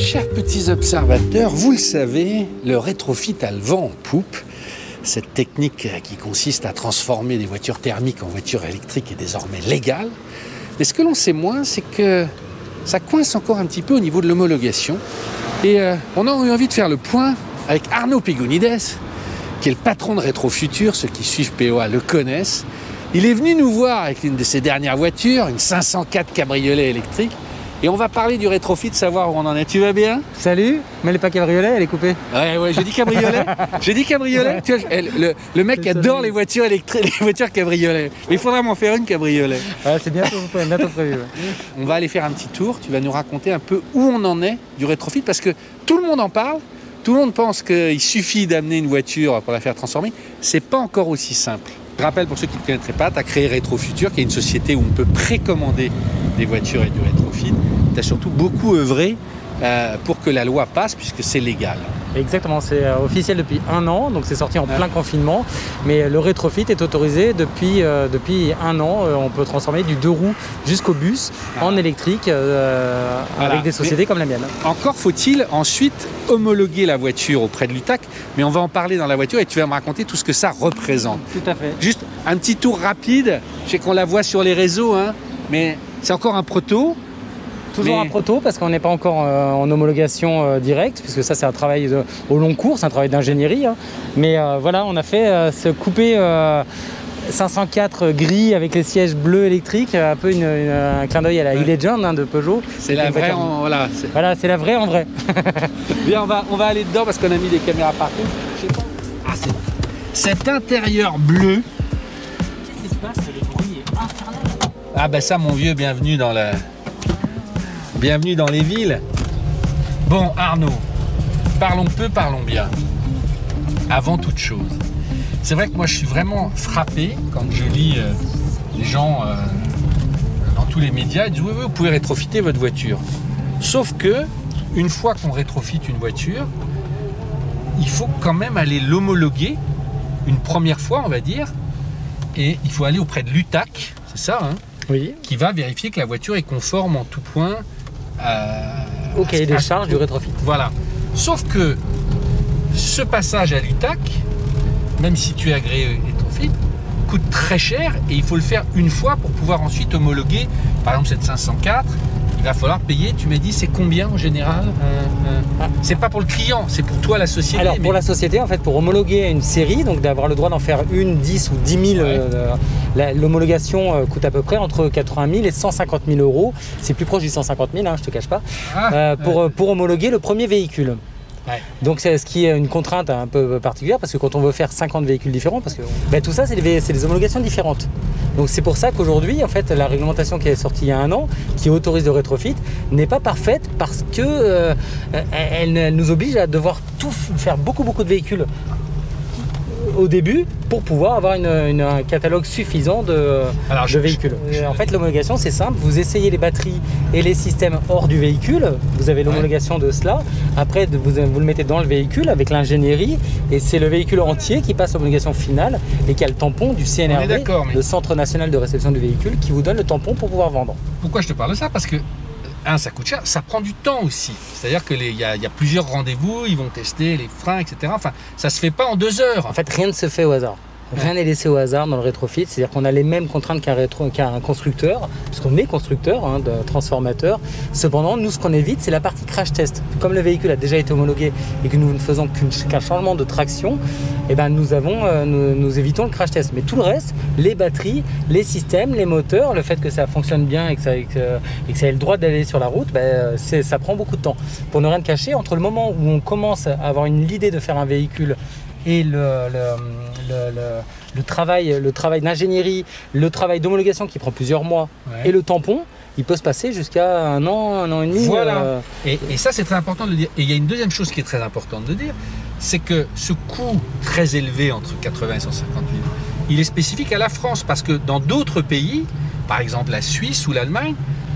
Chers petits observateurs, vous le savez, le rétrofit a le vent en poupe. Cette technique qui consiste à transformer des voitures thermiques en voitures électriques est désormais légale. Mais ce que l'on sait moins, c'est que ça coince encore un petit peu au niveau de l'homologation. Et euh, on a eu envie de faire le point avec Arnaud Pigounides, qui est le patron de Rétrofutur. Ceux qui suivent POA le connaissent. Il est venu nous voir avec une de ses dernières voitures, une 504 cabriolet électrique. Et on va parler du rétrofit, savoir où on en est. Tu vas bien? Salut, mais elle est pas cabriolet, elle est coupée. Ouais, ouais, j'ai dit cabriolet. j'ai dit cabriolet. Tu vois, le, le mec adore les voitures électriques, les voitures cabriolet. Mais il faudra m'en faire une cabriolet. Ouais, c'est bientôt, bientôt prévu. On va aller faire un petit tour. Tu vas nous raconter un peu où on en est du rétrofit parce que tout le monde en parle. Tout le monde pense qu'il suffit d'amener une voiture pour la faire transformer. C'est pas encore aussi simple. Je rappelle pour ceux qui ne connaîtraient pas, tu as créé Rétrofutur, qui est une société où on peut précommander des voitures et du rétrofit. Tu as surtout beaucoup œuvré euh, pour que la loi passe puisque c'est légal. Exactement, c'est euh, officiel depuis un an, donc c'est sorti en plein confinement. Mais le rétrofit est autorisé depuis, euh, depuis un an. on peut transformer du deux roues jusqu'au bus ah. en électrique avec des sociétés comme la mienne. Encore faut-il ensuite homologuer la voiture auprès de l'UTAC, mais on va en parler dans la voiture et tu vas me raconter tout ce que ça représente. Tout à fait. Juste un petit tour rapide. Je sais qu'on la voit sur les réseaux, hein, mais c'est encore un proto. Toujours un proto parce qu'on n'est pas encore euh, en homologation euh, directe, puisque ça c'est un travail au long cours, c'est un travail d'ingénierie. Hein. Mais euh, voilà, on a fait ce coupé 504 gris avec les sièges bleus électriques, un peu un clin d'œil à la e-Legend hein, de Peugeot. C'est la vraie en voilà. Voilà, c'est la vraie en vrai. Bien, on va, on va aller dedans parce qu'on a mis des caméras partout. Ah, cet intérieur bleu. Qu'est-ce qui se passe? Le bruit est infernal. Ah ben ça mon vieux, bienvenue dans la, Bienvenue dans les villes. Bon, Arnaud, parlons peu, parlons bien. Avant toute chose, c'est vrai que moi je suis vraiment frappé quand je lis euh, des gens euh, dans tous les médias, ils disent oui, oui, vous pouvez rétrofiter votre voiture. Sauf que, une fois qu'on rétrofite une voiture, il faut quand même aller l'homologuer une première fois, on va dire, et il faut aller auprès de l'UTAC, c'est ça, hein, oui. qui va vérifier que la voiture est conforme en tout point au cahier des charges du rétrofit. Voilà. Sauf que ce passage à l'UTAC, même si tu es agréé rétrofit, coûte très cher et il faut le faire une fois pour pouvoir ensuite homologuer, par exemple cette 504, il va falloir payer. Tu m'as dit, c'est combien en général. C'est pas pour le client, c'est pour toi la société. Alors pour la société, en fait, pour homologuer une série, donc d'avoir le droit d'en faire une, 10 ou 10 000, euh, l'homologation euh, coûte à peu près entre 80 000 et 150 000 euros. C'est plus proche du 150 000, hein, je te cache pas, ah, euh, pour, pour homologuer le premier véhicule. Donc c'est ce qui est une contrainte un peu particulière parce que quand on veut faire 50 véhicules différents, parce que ben, tout ça c'est des, homologations différentes. Donc c'est pour ça qu'aujourd'hui en fait la réglementation qui est sortie il y a un an, qui autorise le rétrofit, n'est pas parfaite parce que euh, nous oblige à devoir tout faire beaucoup beaucoup de véhicules au début pour pouvoir avoir un catalogue suffisant de, véhicules. en fait, l'homologation, c'est simple. Vous essayez les batteries et les systèmes hors du véhicule. Vous avez l'homologation de cela. Après, vous, le mettez dans le véhicule avec l'ingénierie. Et c'est le véhicule entier qui passe l'homologation finale et qui a le tampon du CNRV, le Centre National de Réception du Véhicule, qui vous donne le tampon pour pouvoir vendre. Pourquoi je te parle de ça? Parce que un, ça coûte cher, ça prend du temps aussi. C'est-à-dire qu'il y, y, a plusieurs rendez-vous, ils vont tester les freins, etc. Enfin, ça se fait pas en deux heures. En fait, rien ne se fait au hasard. Rien n'est laissé au hasard dans le rétrofit, c'est-à-dire qu'on a les mêmes contraintes qu'un constructeur, puisqu'on est constructeur, hein, de transformateur. Cependant, nous, ce qu'on évite, c'est la partie crash test. Comme le véhicule a déjà été homologué et que nous ne faisons qu'un changement de traction, eh ben, nous, avons, euh, nous, évitons le crash test. Mais tout le reste, les batteries, les systèmes, les moteurs, le fait que ça fonctionne bien et que ça, ait le droit d'aller sur la route, ben, ça prend beaucoup de temps. Pour ne rien cacher, entre le moment où on commence à avoir une idée de faire un véhicule et le, travail, le travail d'ingénierie, le travail d'homologation qui prend plusieurs mois et le tampon, il peut se passer jusqu'à un an, un an et demi. Voilà. Euh. Et, ça, c'est très important de le dire. Et il y a une deuxième chose qui est très importante de dire, c'est que ce coût très élevé entre 80 et 150 000, il est spécifique à la France parce que dans d'autres pays, par exemple la Suisse ou l'Allemagne,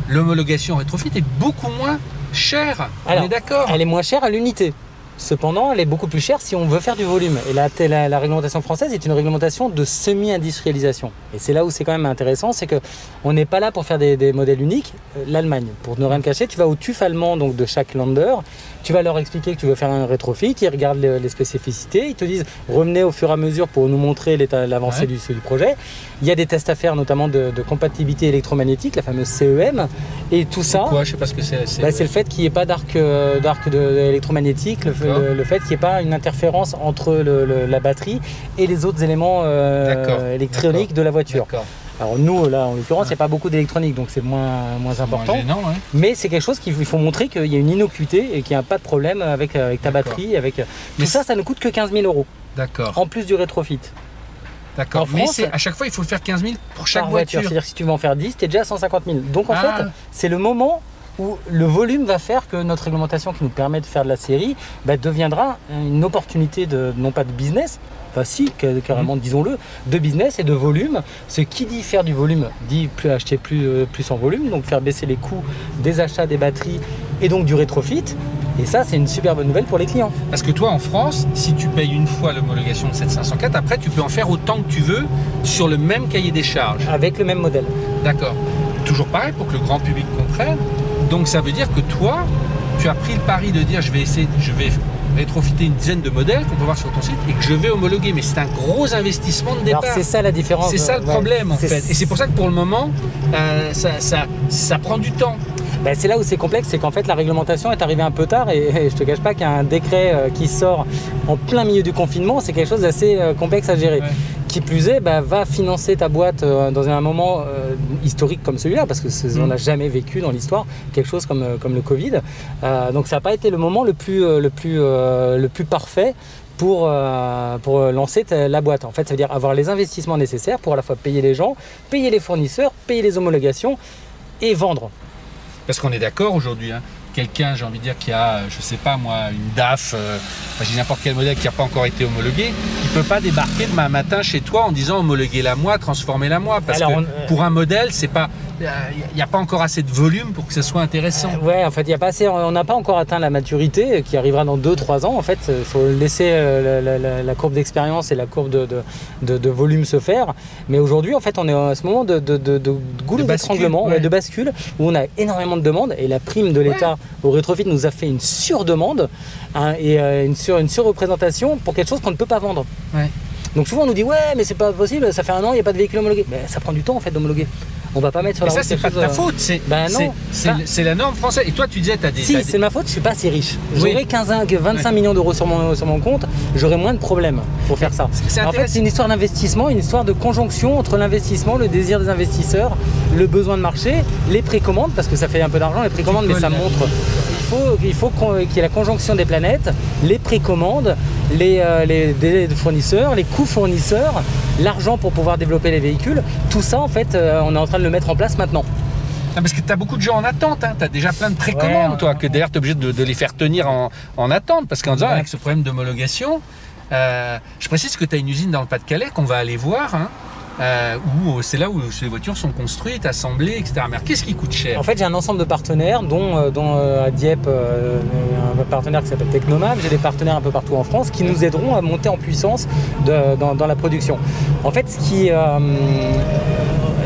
l'homologation rétrofit est beaucoup moins chère. on est d'accord? Elle est moins chère à l'unité. Cependant, elle est beaucoup plus chère si on veut faire du volume. Et la, la, la réglementation française est une réglementation de semi-industrialisation. Et c'est là où c'est quand même intéressant, c'est que on n'est pas là pour faire des, des modèles uniques. Euh, L'Allemagne, pour ne rien cacher, tu vas au TÜV allemand donc de chaque lander, tu vas leur expliquer que tu veux faire un rétrofit, ils regardent les, les spécificités, ils te disent revenez au fur et à mesure pour nous montrer l'avancée Ouais. du, du projet. Il y a des tests à faire, notamment de, de compatibilité électromagnétique, la fameuse CEM, et tout ça. Quoi? Je sais pas ce que c'est. c'est- Bah, c'est le fait qu'il n'y ait pas d'arc euh, électromagnétique, le. Le- le fait qu'il n'y ait pas une interférence entre le- le- la batterie et les autres éléments euh, électroniques de la voiture. Alors nous, là, en l'occurrence, il n'y a pas beaucoup d'électronique, donc c'est moins, moins important. Moins gênant, ouais. Mais c'est quelque chose qu'il faut- montrer qu'il y a une innocuité et qu'il n'y a pas de problème avec, avec ta batterie. Avec... Mais Tout ça, ça ne coûte que 15 000 euros, D'accord. en plus du rétrofit. D'accord. Mais à chaque fois, il faut faire 15 000 pour chaque par voiture. C'est-à-dire que si tu veux en faire 10, tu es déjà à 150 000. Donc en Ah. fait, c'est le moment où le volume va faire que notre réglementation qui nous permet de faire de la série bah, deviendra une opportunité de non pas de business, enfin si ca- Mhm. carrément disons-le, de business et de volume. Ce qui dit faire du volume dit plus acheter plus, euh, plus en volume, donc faire baisser les coûts des achats des batteries et donc du rétrofit. Et ça, c'est une super bonne nouvelle pour les clients. Parce que toi, en France, si tu payes une fois l'homologation de 7504, après, tu peux en faire autant que tu veux sur le même cahier des charges. Avec le même modèle. D'accord. Toujours pareil pour que le grand public comprenne. Donc ça veut dire que toi, tu as pris le pari de dire je vais essayer, je vais rétrofiter une dizaine de modèles qu'on peut voir sur ton site et que je vais homologuer. Mais c'est un gros investissement de départ. c'est ça la différence. C'est ça le Ouais. problème en fait. Et c'est pour ça que pour le moment, euh, ça, ça, ça prend du temps. Ben, c'est là où c'est complexe, c'est qu'en fait la réglementation est arrivée un peu tard et, et je te cache pas qu'un décret euh, qui sort en plein milieu du confinement, c'est quelque chose d'assez euh, complexe à gérer. Ouais. Qui plus est, bah, va financer ta boîte euh, dans un moment euh, historique comme celui-là, parce que on Mm. n'a jamais vécu dans l'histoire quelque chose comme, euh, comme le Covid. Donc ça n'a pas été le moment le plus, le plus, le plus parfait pour, euh, pour lancer la boîte. En fait, ça veut dire avoir les investissements nécessaires pour à la fois payer les gens, payer les fournisseurs, payer les homologations et vendre. Parce qu'on est d'accord aujourd'hui. hein. Quelqu'un, j'ai envie de dire, qui a, euh, je sais pas moi, une DAF, euh, enfin, j'ai n'importe quel modèle qui n'a pas encore été homologué, il peut pas débarquer demain matin chez toi en disant homologuez-la moi, transformez-la moi. Parce Alors, que on- euh, pour un modèle, c'est pas, il n'y a pas encore assez de volume pour que ce soit intéressant. Ouais, en fait, il y a pas assez, on n'a pas encore atteint la maturité euh, qui arrivera dans 2-3 ans. En fait, il faut laisser euh, la, la- la- la courbe d'expérience et la courbe de, de- de- de volume se faire. Mais aujourd'hui, en fait, on est à ce moment de, de, goulot d'étranglement, ouais. de bascule, où on a énormément de demandes et la prime de l'État au rétrofit nous a fait une surdemande hein, et euh, une, sur, une surreprésentation pour quelque chose qu'on ne peut pas vendre. Ouais. Donc souvent on nous dit ouais mais c'est pas possible, ça fait un an, il n'y a pas de véhicule homologué. Mais ça prend du temps en fait d'omologuer. On va pas mettre sur Mais la ça, c'est pas de ta euh, faute. C'est Ben c'est- la norme française. Et toi, tu disais, tu as des. Si, c'est ma faute, je suis pas assez riche. Oui. J'aurais 15, ans- que 25 millions d'euros sur mon, sur mon compte, j'aurais moins de problèmes pour faire ça. En fait, c'est une histoire d'investissement, une histoire de conjonction entre l'investissement, le désir des investisseurs, le besoin de marché, les précommandes, parce que ça fait un peu d'argent, les précommandes, mais ça montre. Il faut, il faut qu'on- qu'il y ait la conjonction des planètes, les précommandes, les, euh, les délais de fournisseurs, les coûts fournisseurs, l'argent pour pouvoir développer les véhicules. Tout ça, en fait, euh, on est en train de le mettre en place maintenant. Non, parce que tu as beaucoup de gens en attente. Hein. Tu as déjà plein de précommandes, Ouais, toi, que d'ailleurs, tu es obligé de, de les faire tenir en, en attente. Parce qu'en disant, Ouais. avec ce problème d'homologation, euh, je précise que tu as une usine dans le Pas-de-Calais qu'on va aller voir. hein, euh, où c'est là où ces voitures sont construites, assemblées, etc. Mais qu'est-ce qui coûte cher? En fait, j'ai un ensemble de partenaires, dont, euh, euh, à Dieppe, euh, un partenaire qui s'appelle Technomab. J'ai des partenaires un peu partout en France qui nous aideront à monter en puissance dans la production. En fait, ce qui.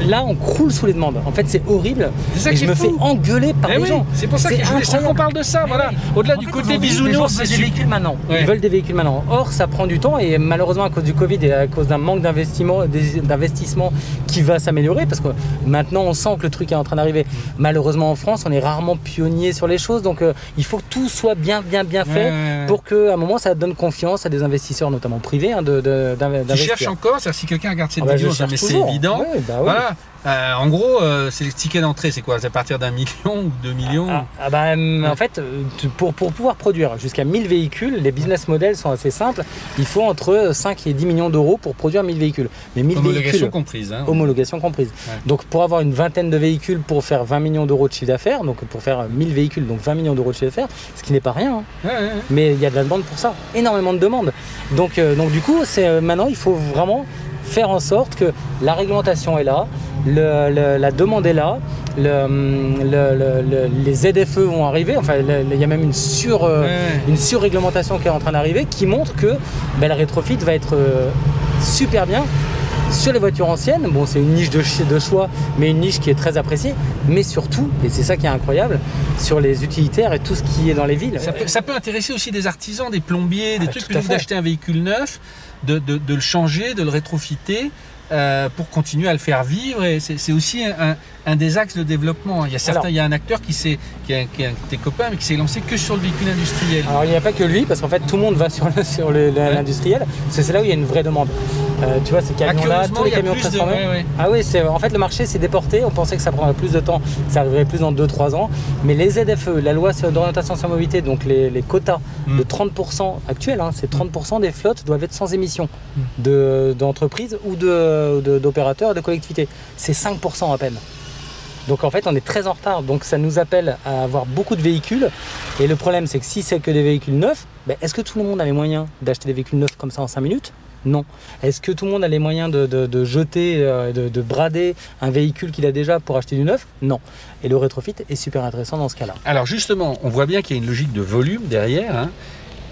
Là, on croule sous les demandes. En fait, c'est horrible. C'est ça Et je me fou. fais engueuler par Eh les oui, gens. c'est pour ça que qu'on parle de ça. Voilà. Au-delà du fait, côté bisounours, c'est des véhicules maintenant. Ouais. Ils veulent des véhicules maintenant. Or, ça prend du temps et malheureusement à cause du Covid et à cause d'un manque d'investissement, d'investissement qui va s'améliorer parce que maintenant on sent que le truc est en train d'arriver. Malheureusement en France, on est rarement pionnier sur les choses, donc euh, il faut que tout soit bien, bien, bien fait Ouais, pour qu'à un moment ça donne confiance à des investisseurs, notamment privés, hein, de, de- d'inv- Tu d'investir. cherches encore, c'est-à-dire si quelqu'un regarde cette Ah bah, vidéo, mais c'est évident. Ouais, bah oui. Voilà. Euh, en gros, euh, c'est le ticket d'entrée, c'est quoi? C'est à partir d'un million ou deux millions Ah, ah bah, hum, En fait, euh, pour, pour pouvoir produire jusqu'à 1000 véhicules, les business models sont assez simples. Il faut entre 5 et 10 millions d'euros pour produire 1000 véhicules. Mais 1000 Homologation véhicules, comprise. Hein. homologation comprise. Ouais. Donc pour avoir une vingtaine de véhicules pour faire 20 millions d'euros de chiffre d'affaires, donc pour faire 1000 véhicules, donc 20 millions d'euros de chiffre d'affaires, ce qui n'est pas rien. hein. Ouais. Mais il y a de la demande pour ça, énormément de demandes. Donc, euh, donc du coup, c'est euh, maintenant il faut vraiment faire en sorte que la réglementation est là, le- le- la demande est là, les ZFE vont arriver. Enfin, il y a même une, sur, une surréglementation qui est en train d'arriver qui montre que ben, la rétrofit va être super bien sur les voitures anciennes, bon, c'est une niche de, choix, mais une niche qui est très appréciée. Mais surtout, et c'est ça qui est incroyable, sur les utilitaires et tout ce qui est dans les villes. Ça peut, intéresser aussi des artisans, des plombiers, des ah, trucs, plutôt d'acheter un véhicule neuf, de, le changer, de le rétrofiter. Euh, pour continuer à le faire vivre. Et c'est aussi un, des axes de développement. Il y a certains, il y a un acteur qui s'est, qui, est un de tes copains, mais qui s'est lancé que sur le véhicule industriel. Alors il n'y a pas que lui, parce qu'en fait tout le monde va sur, sur l'industriel. C'est là où il y a une vraie demande. Euh, tu vois, ces camions-là, tous les camions transformés. Ah oui, en fait le marché s'est déporté. On pensait que ça prendrait plus de temps, ça arriverait plus dans 2-3 ans. Mais les ZFE, la loi d'orientation sur la mobilité, donc les, quotas hmm. de 30% actuels, hein, c'est 30% des flottes doivent être sans émission hmm. d'entreprises ou d'opérateurs et de collectivités. C'est 5% à peine. Donc en fait, on est très en retard. Donc ça nous appelle à avoir beaucoup de véhicules. Et le problème, c'est que si c'est que des véhicules neufs, ben, est-ce que tout le monde a les moyens d'acheter des véhicules neufs comme ça en 5 minutes? Non. Est-ce que tout le monde a les moyens de, jeter, euh, de, brader un véhicule qu'il a déjà pour acheter du neuf? Non. Et le rétrofit est super intéressant dans ce cas-là. Alors justement, on voit bien qu'il y a une logique de volume derrière, hein,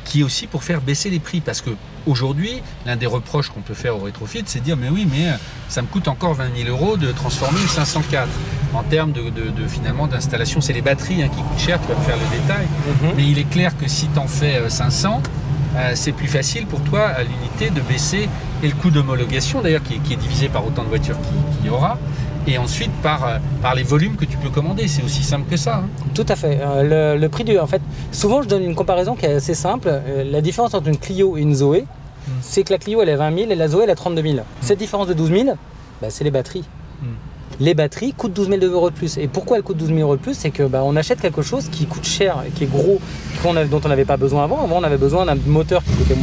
qui est aussi pour faire baisser les prix. Parce que aujourd'hui, l'un des reproches qu'on peut faire au rétrofit, c'est de dire mais oui, mais euh, ça me coûte encore 20 000 euros de transformer une 504. En termes de, finalement d'installation, c'est les batteries hein, qui coûtent cher, tu vas me faire le détail. Mhm. Mais il est clair que si tu en fais 500, euh, euh, c'est plus facile pour toi à l'unité de baisser et le coût d'homologation d'ailleurs qui, est divisé par autant de voitures qu'il y aura et ensuite par, euh, par les volumes que tu peux commander. C'est aussi simple que ça. Hein. Tout à fait. Euh, le, prix du. En fait, souvent je donne une comparaison qui est assez simple. la différence entre une Clio et une Zoé, hmm. c'est que la Clio elle est 20 000 et la Zoé elle est 32 000. Cette différence de 12 000, bah, c'est les batteries. Hmm les batteries coûtent 12 000 euros de plus. Et pourquoi elles coûtent 12 000 euros de plus? C'est que bah, on achète quelque chose qui coûte cher, qui est gros, dont on n'avait pas besoin avant. Avant, on avait besoin d'un moteur qui coûtait,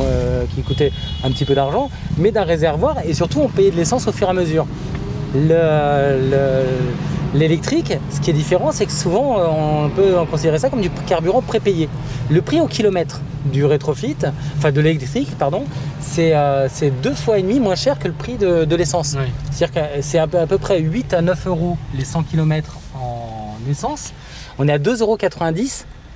qui coûtait un petit peu d'argent, mais d'un réservoir et surtout on payait de l'essence au fur et à mesure. L'électrique, ce qui est différent, c'est que souvent on peut considérer ça comme du carburant prépayé. Le prix au kilomètre du rétrofit, enfin de l'électrique, pardon, euh, c'est deux fois et demi moins cher que le prix de, l'essence. C'est-à-dire que c'est à, peu près 8 à 9 euros les 100 km en essence. On est à 2,90 euros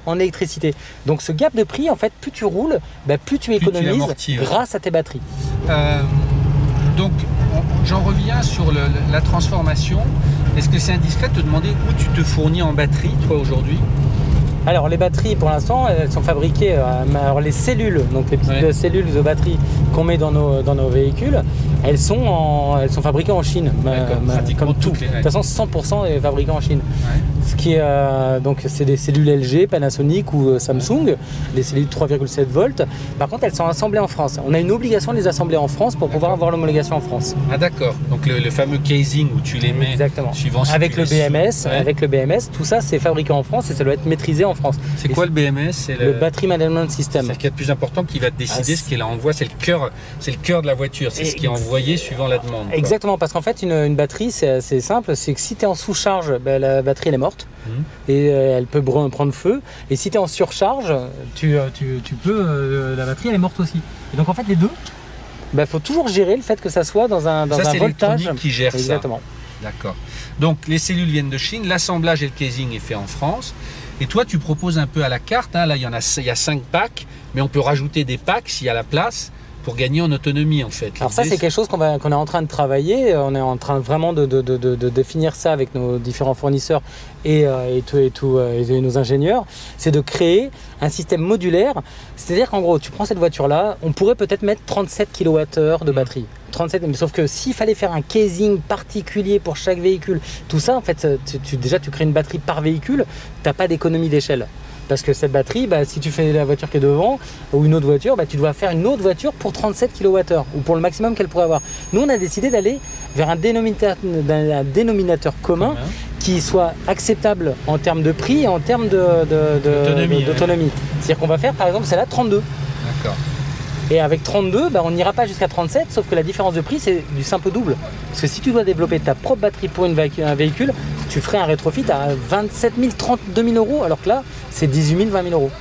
en électricité. Donc ce gap de prix, en fait, plus tu roules, bah, plus tu économises grâce à tes batteries. Euh, donc j'en reviens sur la transformation. Est-ce que c'est indiscret de te demander où tu te fournis en batterie, toi, aujourd'hui? Alors les batteries pour l'instant elles sont fabriquées, euh, alors les cellules, donc les petites cellules de batterie qu'on met dans nos, dans nos véhicules, elles sont, elles sont fabriquées en Chine, comme tout. De toute façon 100% est fabriqué en Chine. Ce qui est, euh, donc c'est des cellules LG, Panasonic ou euh, Samsung, des cellules 3,7 volts. Par contre elles sont assemblées en France. On a une obligation de les assembler en France pour pouvoir avoir l'homologation en France. Ah d'accord. Donc le, fameux casing où tu les mets Exactement. suivant avec le BMS, avec le BMS, tout ça c'est fabriqué en France et ça doit être maîtrisé en France. C'est quoi le BMS C'est le... Battery Management System. C'est ce qui est le plus important qui va décider ah, ce qu'elle envoie. C'est le cœur, c'est le cœur de la voiture. C'est ce qui est suivant la demande. Exactement, parce qu'en fait une, batterie c'est assez simple. C'est que si tu es en sous-charge, ben, la batterie elle est morte mhm. et euh, elle peut prendre feu. Et si tu es en surcharge, tu, euh, tu, peux, euh, la batterie elle est morte aussi. Et donc en fait les deux, il ben, faut toujours gérer le fait que ça soit dans un, dans ça, un voltage. qui gère Exactement. D'accord. Donc les cellules viennent de Chine, l'assemblage et le casing est fait en France. Et toi, tu proposes un peu à la carte. Hein. Là, il y en a, il y a 5 packs, mais on peut rajouter des packs s'il y a la place pour gagner en autonomie en fait. Alors ça c'est quelque chose qu'on est en train de travailler, on est en train vraiment de, définir ça avec nos différents fournisseurs et, euh, et, tout, euh, et, nos ingénieurs, c'est de créer un système modulaire, c'est-à-dire qu'en gros tu prends cette voiture là, on pourrait peut-être mettre 37 kWh de mmh. batterie. 37, mais sauf que s'il fallait faire un casing particulier pour chaque véhicule, tout ça en fait, tu, déjà tu crées une batterie par véhicule, tu n'as pas d'économie d'échelle. Parce que cette batterie, bah, si tu fais la voiture qui est devant ou une autre voiture, bah, tu dois faire une autre voiture pour 37 kWh ou pour le maximum qu'elle pourrait avoir. Nous, on a décidé d'aller vers un dénominateur, commun qui soit acceptable en termes de prix et en termes d'autonomie. C'est-à-dire qu'on va faire par exemple celle-là 32. D'accord. Et avec 32, bah, on n'ira pas jusqu'à 37, sauf que la différence de prix, c'est du simple double. Parce que si tu dois développer ta propre batterie pour une un véhicule, tu ferais un rétrofit à 27 000, 32 000 euros, alors que là, c'est 18 000, 20 000 euros.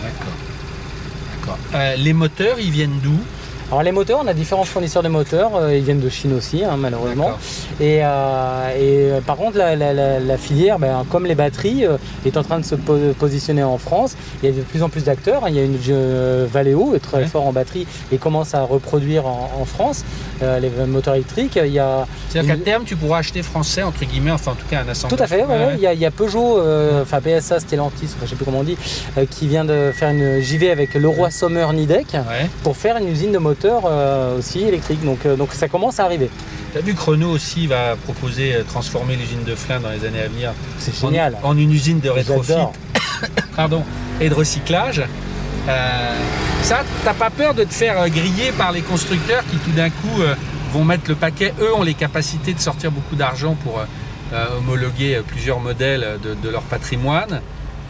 D'accord. Euh, les moteurs, ils viennent d'où? Alors les moteurs, on a différents fournisseurs de moteurs, euh, ils viennent de Chine aussi hein, malheureusement. Et, euh, et, par contre la, filière, ben, comme les batteries, est en train de se positionner en France. Il y a de plus en plus d'acteurs. Il y a une Valeo, très fort en batterie et commence à reproduire en, France les moteurs électriques. Il y a C'est-à-dire qu'à terme tu pourras acheter français entre guillemets, enfin en tout cas un assemblage. Tout à fait, il, y a, Peugeot, enfin PSA, Stellantis, je ne sais plus comment on dit, qui vient de faire une JV avec Leroy Sommer Nidec pour faire une usine de moteurs euh, aussi électrique. Donc, euh, donc ça commence à arriver. Tu as vu que Renault aussi va proposer euh, transformer l'usine de Flins dans les années à venir C'est génial. En, une usine de rétrofit pardon, et de recyclage. ça, t'as pas peur de te faire griller par les constructeurs qui tout d'un coup vont mettre le paquet? Eux ont les capacités de sortir beaucoup d'argent pour homologuer plusieurs modèles de leur patrimoine.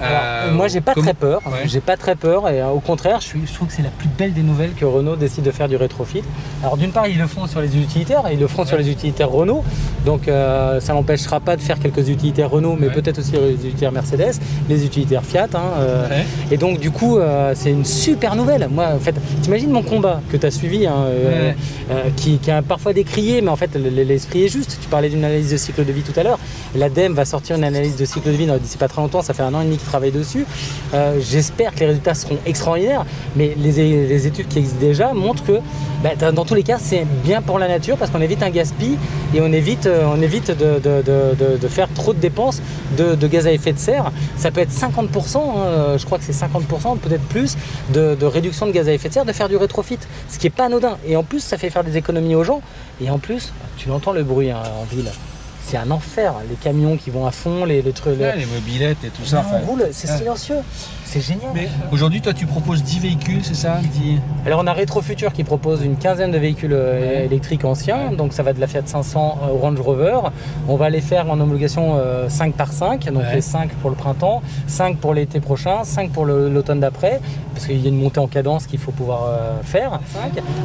Euh, moi, j'ai pas très peur. J'ai pas très peur. Et euh, au contraire, je, je trouve que c'est la plus belle des nouvelles que Renault décide de faire du rétrofit. Alors, d'une part, ils le font sur les utilitaires. Ils le feront sur les utilitaires Renault. Donc, euh, ça n'empêchera pas de faire quelques utilitaires Renault, mais peut-être aussi les utilitaires Mercedes, les utilitaires Fiat. Hein, et donc, du coup, c'est une super nouvelle. Moi, en fait, t'imagines mon combat que tu as suivi, hein, qui, qui, a parfois décrié, mais en fait, l'esprit est juste. Tu parlais d'une analyse de cycle de vie tout à l'heure. L'ADEME va sortir une analyse de cycle de vie d'ici pas très longtemps. Ça fait un an et demi travaille dessus. Euh, j'espère que les résultats seront extraordinaires, mais les, études qui existent déjà montrent que bah, dans tous les cas, c'est bien pour la nature parce qu'on évite un gaspille et on évite, euh, on évite de, faire trop de dépenses de, gaz à effet de serre. Ça peut être 50%, hein, je crois que c'est 50%, peut-être plus, de, réduction de gaz à effet de serre, de faire du rétrofit, ce qui n'est pas anodin. Et en plus, ça fait faire des économies aux gens. Et en plus, tu l'entends le bruit hein, en ville c'est un enfer. Les camions qui vont à fond, les, les trucs. les mobilettes et tout ça. roule, c'est silencieux. C'est génial. aujourd'hui, toi, tu proposes 10 véhicules, c'est ça Alors, on a Retrofuture qui propose une quinzaine de véhicules euh, électriques anciens. Donc, ça va de la Fiat 500 au Range Rover. On va les faire en homologation 5 euh, par 5. Donc, les 5 pour le printemps, 5 pour l'été prochain, 5 pour l'automne d'après. Parce qu'il y a une montée en cadence qu'il faut pouvoir euh, faire.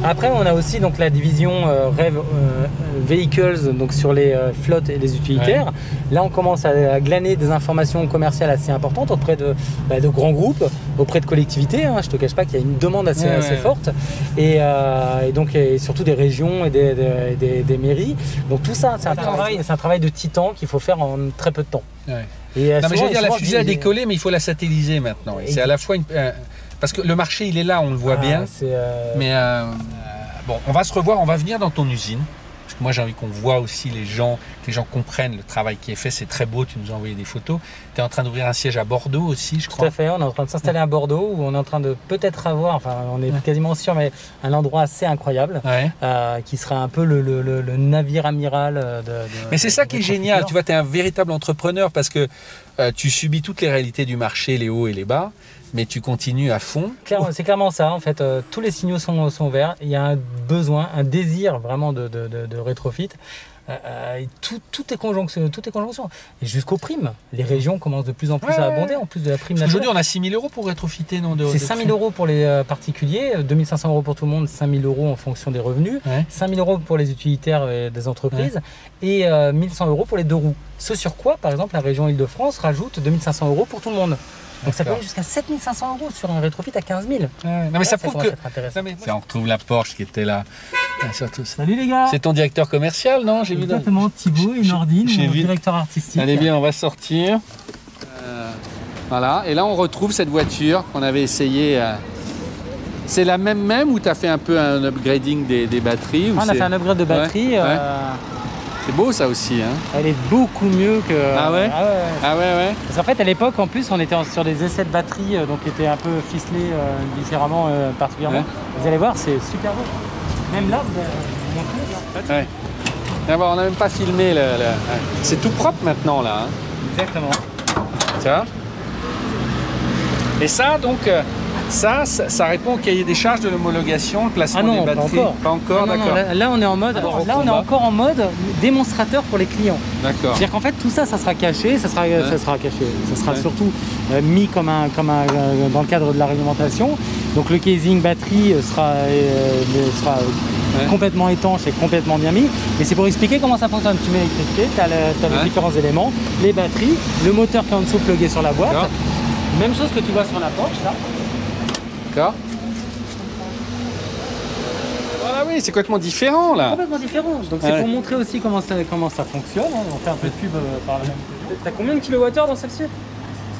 Après, on a aussi donc, la division Rêve Vehicles donc, sur les flottes et les utilitaires. Là, on commence à, glaner des informations commerciales assez importantes auprès de, bah, de grands groupe, auprès de collectivités. Hein. Je te cache pas qu'il y a une demande assez, forte. Euh, et, donc, et surtout des régions et des, mairies. Donc tout ça, c'est un, travail, un travail de titan qu'il faut faire en très peu de temps. Et euh, non, mais je veux dire, la fusée a décollé, mais il faut la satelliser maintenant. C'est à la fois une, euh, parce que le marché, il est là, on le voit ah, bien. Mais bon, on va se revoir, on va venir dans ton usine moi j'ai envie qu'on voit aussi les gens, que les gens comprennent le travail qui est fait. C'est très beau, tu nous as envoyé des photos. Tu es en train d'ouvrir un siège à Bordeaux aussi, je crois. Tout à fait, on est en train de s'installer à Bordeaux où on est en train de peut-être avoir, enfin on est quasiment sûr, mais un endroit assez incroyable euh, qui sera un peu le, navire amiral euh, de. mais c'est ça qui est génial, tu vois, tu es un véritable entrepreneur parce que euh, tu subis toutes les réalités du marché, les hauts et les bas mais tu continues à fond. C'est clairement ça, en fait. Euh, tous les signaux sont, verts. Il y a un besoin, un désir vraiment de, rétrofit. Euh, euh, tout, tout, est conjonction, tout est conjonction. Et jusqu'aux primes. Les régions commencent de plus en plus à abonder, en plus de la prime Aujourd'hui, on a 6 000 euros pour rétrofiter, non C'est 5 000 euros pour les particuliers, 2 500 euros pour tout le monde, 5 000 euros en fonction des revenus, 5 000 euros pour les utilitaires et des entreprises, et 1 100 euros pour les deux roues. Ce sur quoi, par exemple, la région Île-de-France rajoute 2 500 euros pour tout le monde. Donc ça peut aller jusqu'à 7500 euros sur un rétrofit à 15 000. non mais ça, prouve que. on retrouve la Porsche qui était là. Salut les gars C'est ton directeur commercial, non J'ai Exactement, Thibaut et Nordine, mon directeur artistique. Allez bien, on va sortir. Euh, voilà, et là on retrouve cette voiture qu'on avait essayé. Euh, c'est la même même ou tu as fait un peu un upgrading des, batteries On a fait un upgrade de batterie. Euh, c'est beau ça aussi. Hein. Elle est beaucoup mieux que. Ah ouais Ah ouais, ah ouais, ouais. Parce qu'en fait, à l'époque, en plus, on était sur des essais de batterie, euh, donc qui étaient un peu ficelés euh, différemment, euh, particulièrement. Vous allez voir, c'est super beau. Même là, vous, Ouais. on n'a même pas filmé. Le, C'est tout propre maintenant là. Hein. Exactement. Tu vois Et ça, donc. Ça, ça, répond au cahier des charges de l'homologation, le placement ah non, des batteries. Pas encore, d'accord. Là, on est en mode, là, on est encore en mode démonstrateur pour les clients. D'accord. C'est-à-dire qu'en fait, tout ça, ça sera caché, ça sera, ça sera caché, ça sera surtout euh, mis comme un, comme un, euh, dans le cadre de la réglementation. Donc le casing batterie euh, sera, sera complètement étanche et complètement bien mis. Et c'est pour expliquer comment ça fonctionne. Tu mets l'électricité, tu as, les différents éléments, les batteries, le moteur qui est en dessous plugué sur la boîte. Même chose que tu vois sur la Porsche, là. Ah oui, c'est complètement différent là. Complètement différent. Donc c'est Ouais. pour montrer aussi comment ça, comment ça fonctionne. hein. On fait un peu de pub euh, par là. T'as combien de kilowattheures dans celle-ci?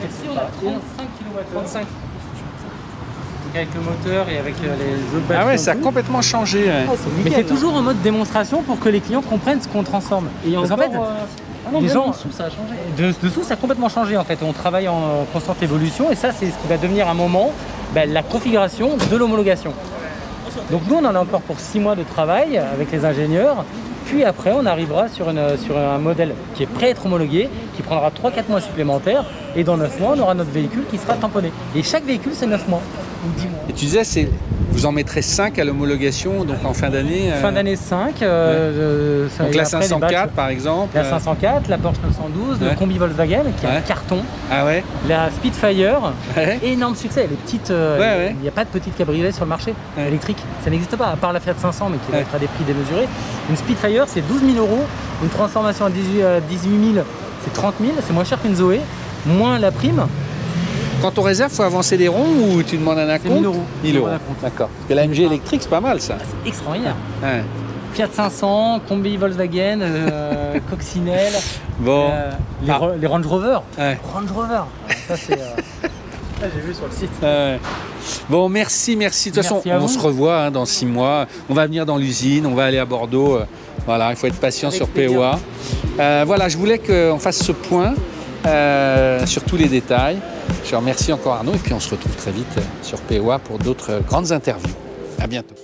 Celle-ci, on a 35 kWh. 35. Donc avec le moteur et avec euh, les autres Ah batteries ouais, ça a complètement changé. ouais. Mais c'est toujours en mode démonstration pour que les clients comprennent ce qu'on transforme. Et Parce qu'en fait, euh, ah non, les même gens- en dessous, ça a changé. de, dessous, ça a complètement changé en fait. On travaille en constante évolution et ça, c'est ce qui va devenir un moment ben, la configuration de l'homologation. Donc nous, on en a encore pour six mois de travail avec les ingénieurs. Puis après, on arrivera sur, sur un modèle qui est prêt à être homologué, qui prendra 3-4 mois supplémentaires. Et dans 9 mois, on aura notre véhicule qui sera tamponné. Et chaque véhicule, c'est 9 mois ou 10 mois. Et tu disais, c'est, vous en mettrez 5 à l'homologation, donc en fin d'année. euh, Fin d'année 5. euh, euh, ça- Donc la après, les 504 batchs- par exemple. La euh, 504, la Porsche 912, Ouais. le combi Volkswagen qui est Ouais. un carton, Ah ouais la Spitfire, Ouais. énorme succès. Les petites, euh, il n'y a pas de petite cabriolet sur le marché électrique. Ça n'existe pas, à part la Fiat 500, mais qui va être à des prix démesurés. Une Spitfire, c'est 12 000 euros. Une transformation à 18, euh, 18 000, c'est 30 000. C'est moins cher qu'une Zoé, moins la prime. Quand on réserve, faut avancer des ronds ou tu demandes un acompte 1000 euros. 1000 euros. D'accord. Parce que la MG électrique, c'est pas mal ça. C'est extraordinaire. Ouais. Fiat 500, combi Volkswagen, euh, Coccinelle, Bon. euh, les, Ah. Les Range Rover. Ouais. Range Rover. Ça, c'est. euh, j'ai vu sur le site. Ouais. Bon, merci, merci. De toute façon, on vous. se revoit hein, dans six mois. On va venir dans l'usine, on va aller à Bordeaux. euh, Voilà, il faut être patient Avec sur. POA. Euh, voilà, je voulais qu'on fasse ce point euh, sur tous les détails. Je remercie encore Arnaud et puis on se retrouve très vite euh, sur POA pour d'autres euh, grandes interviews. À bientôt.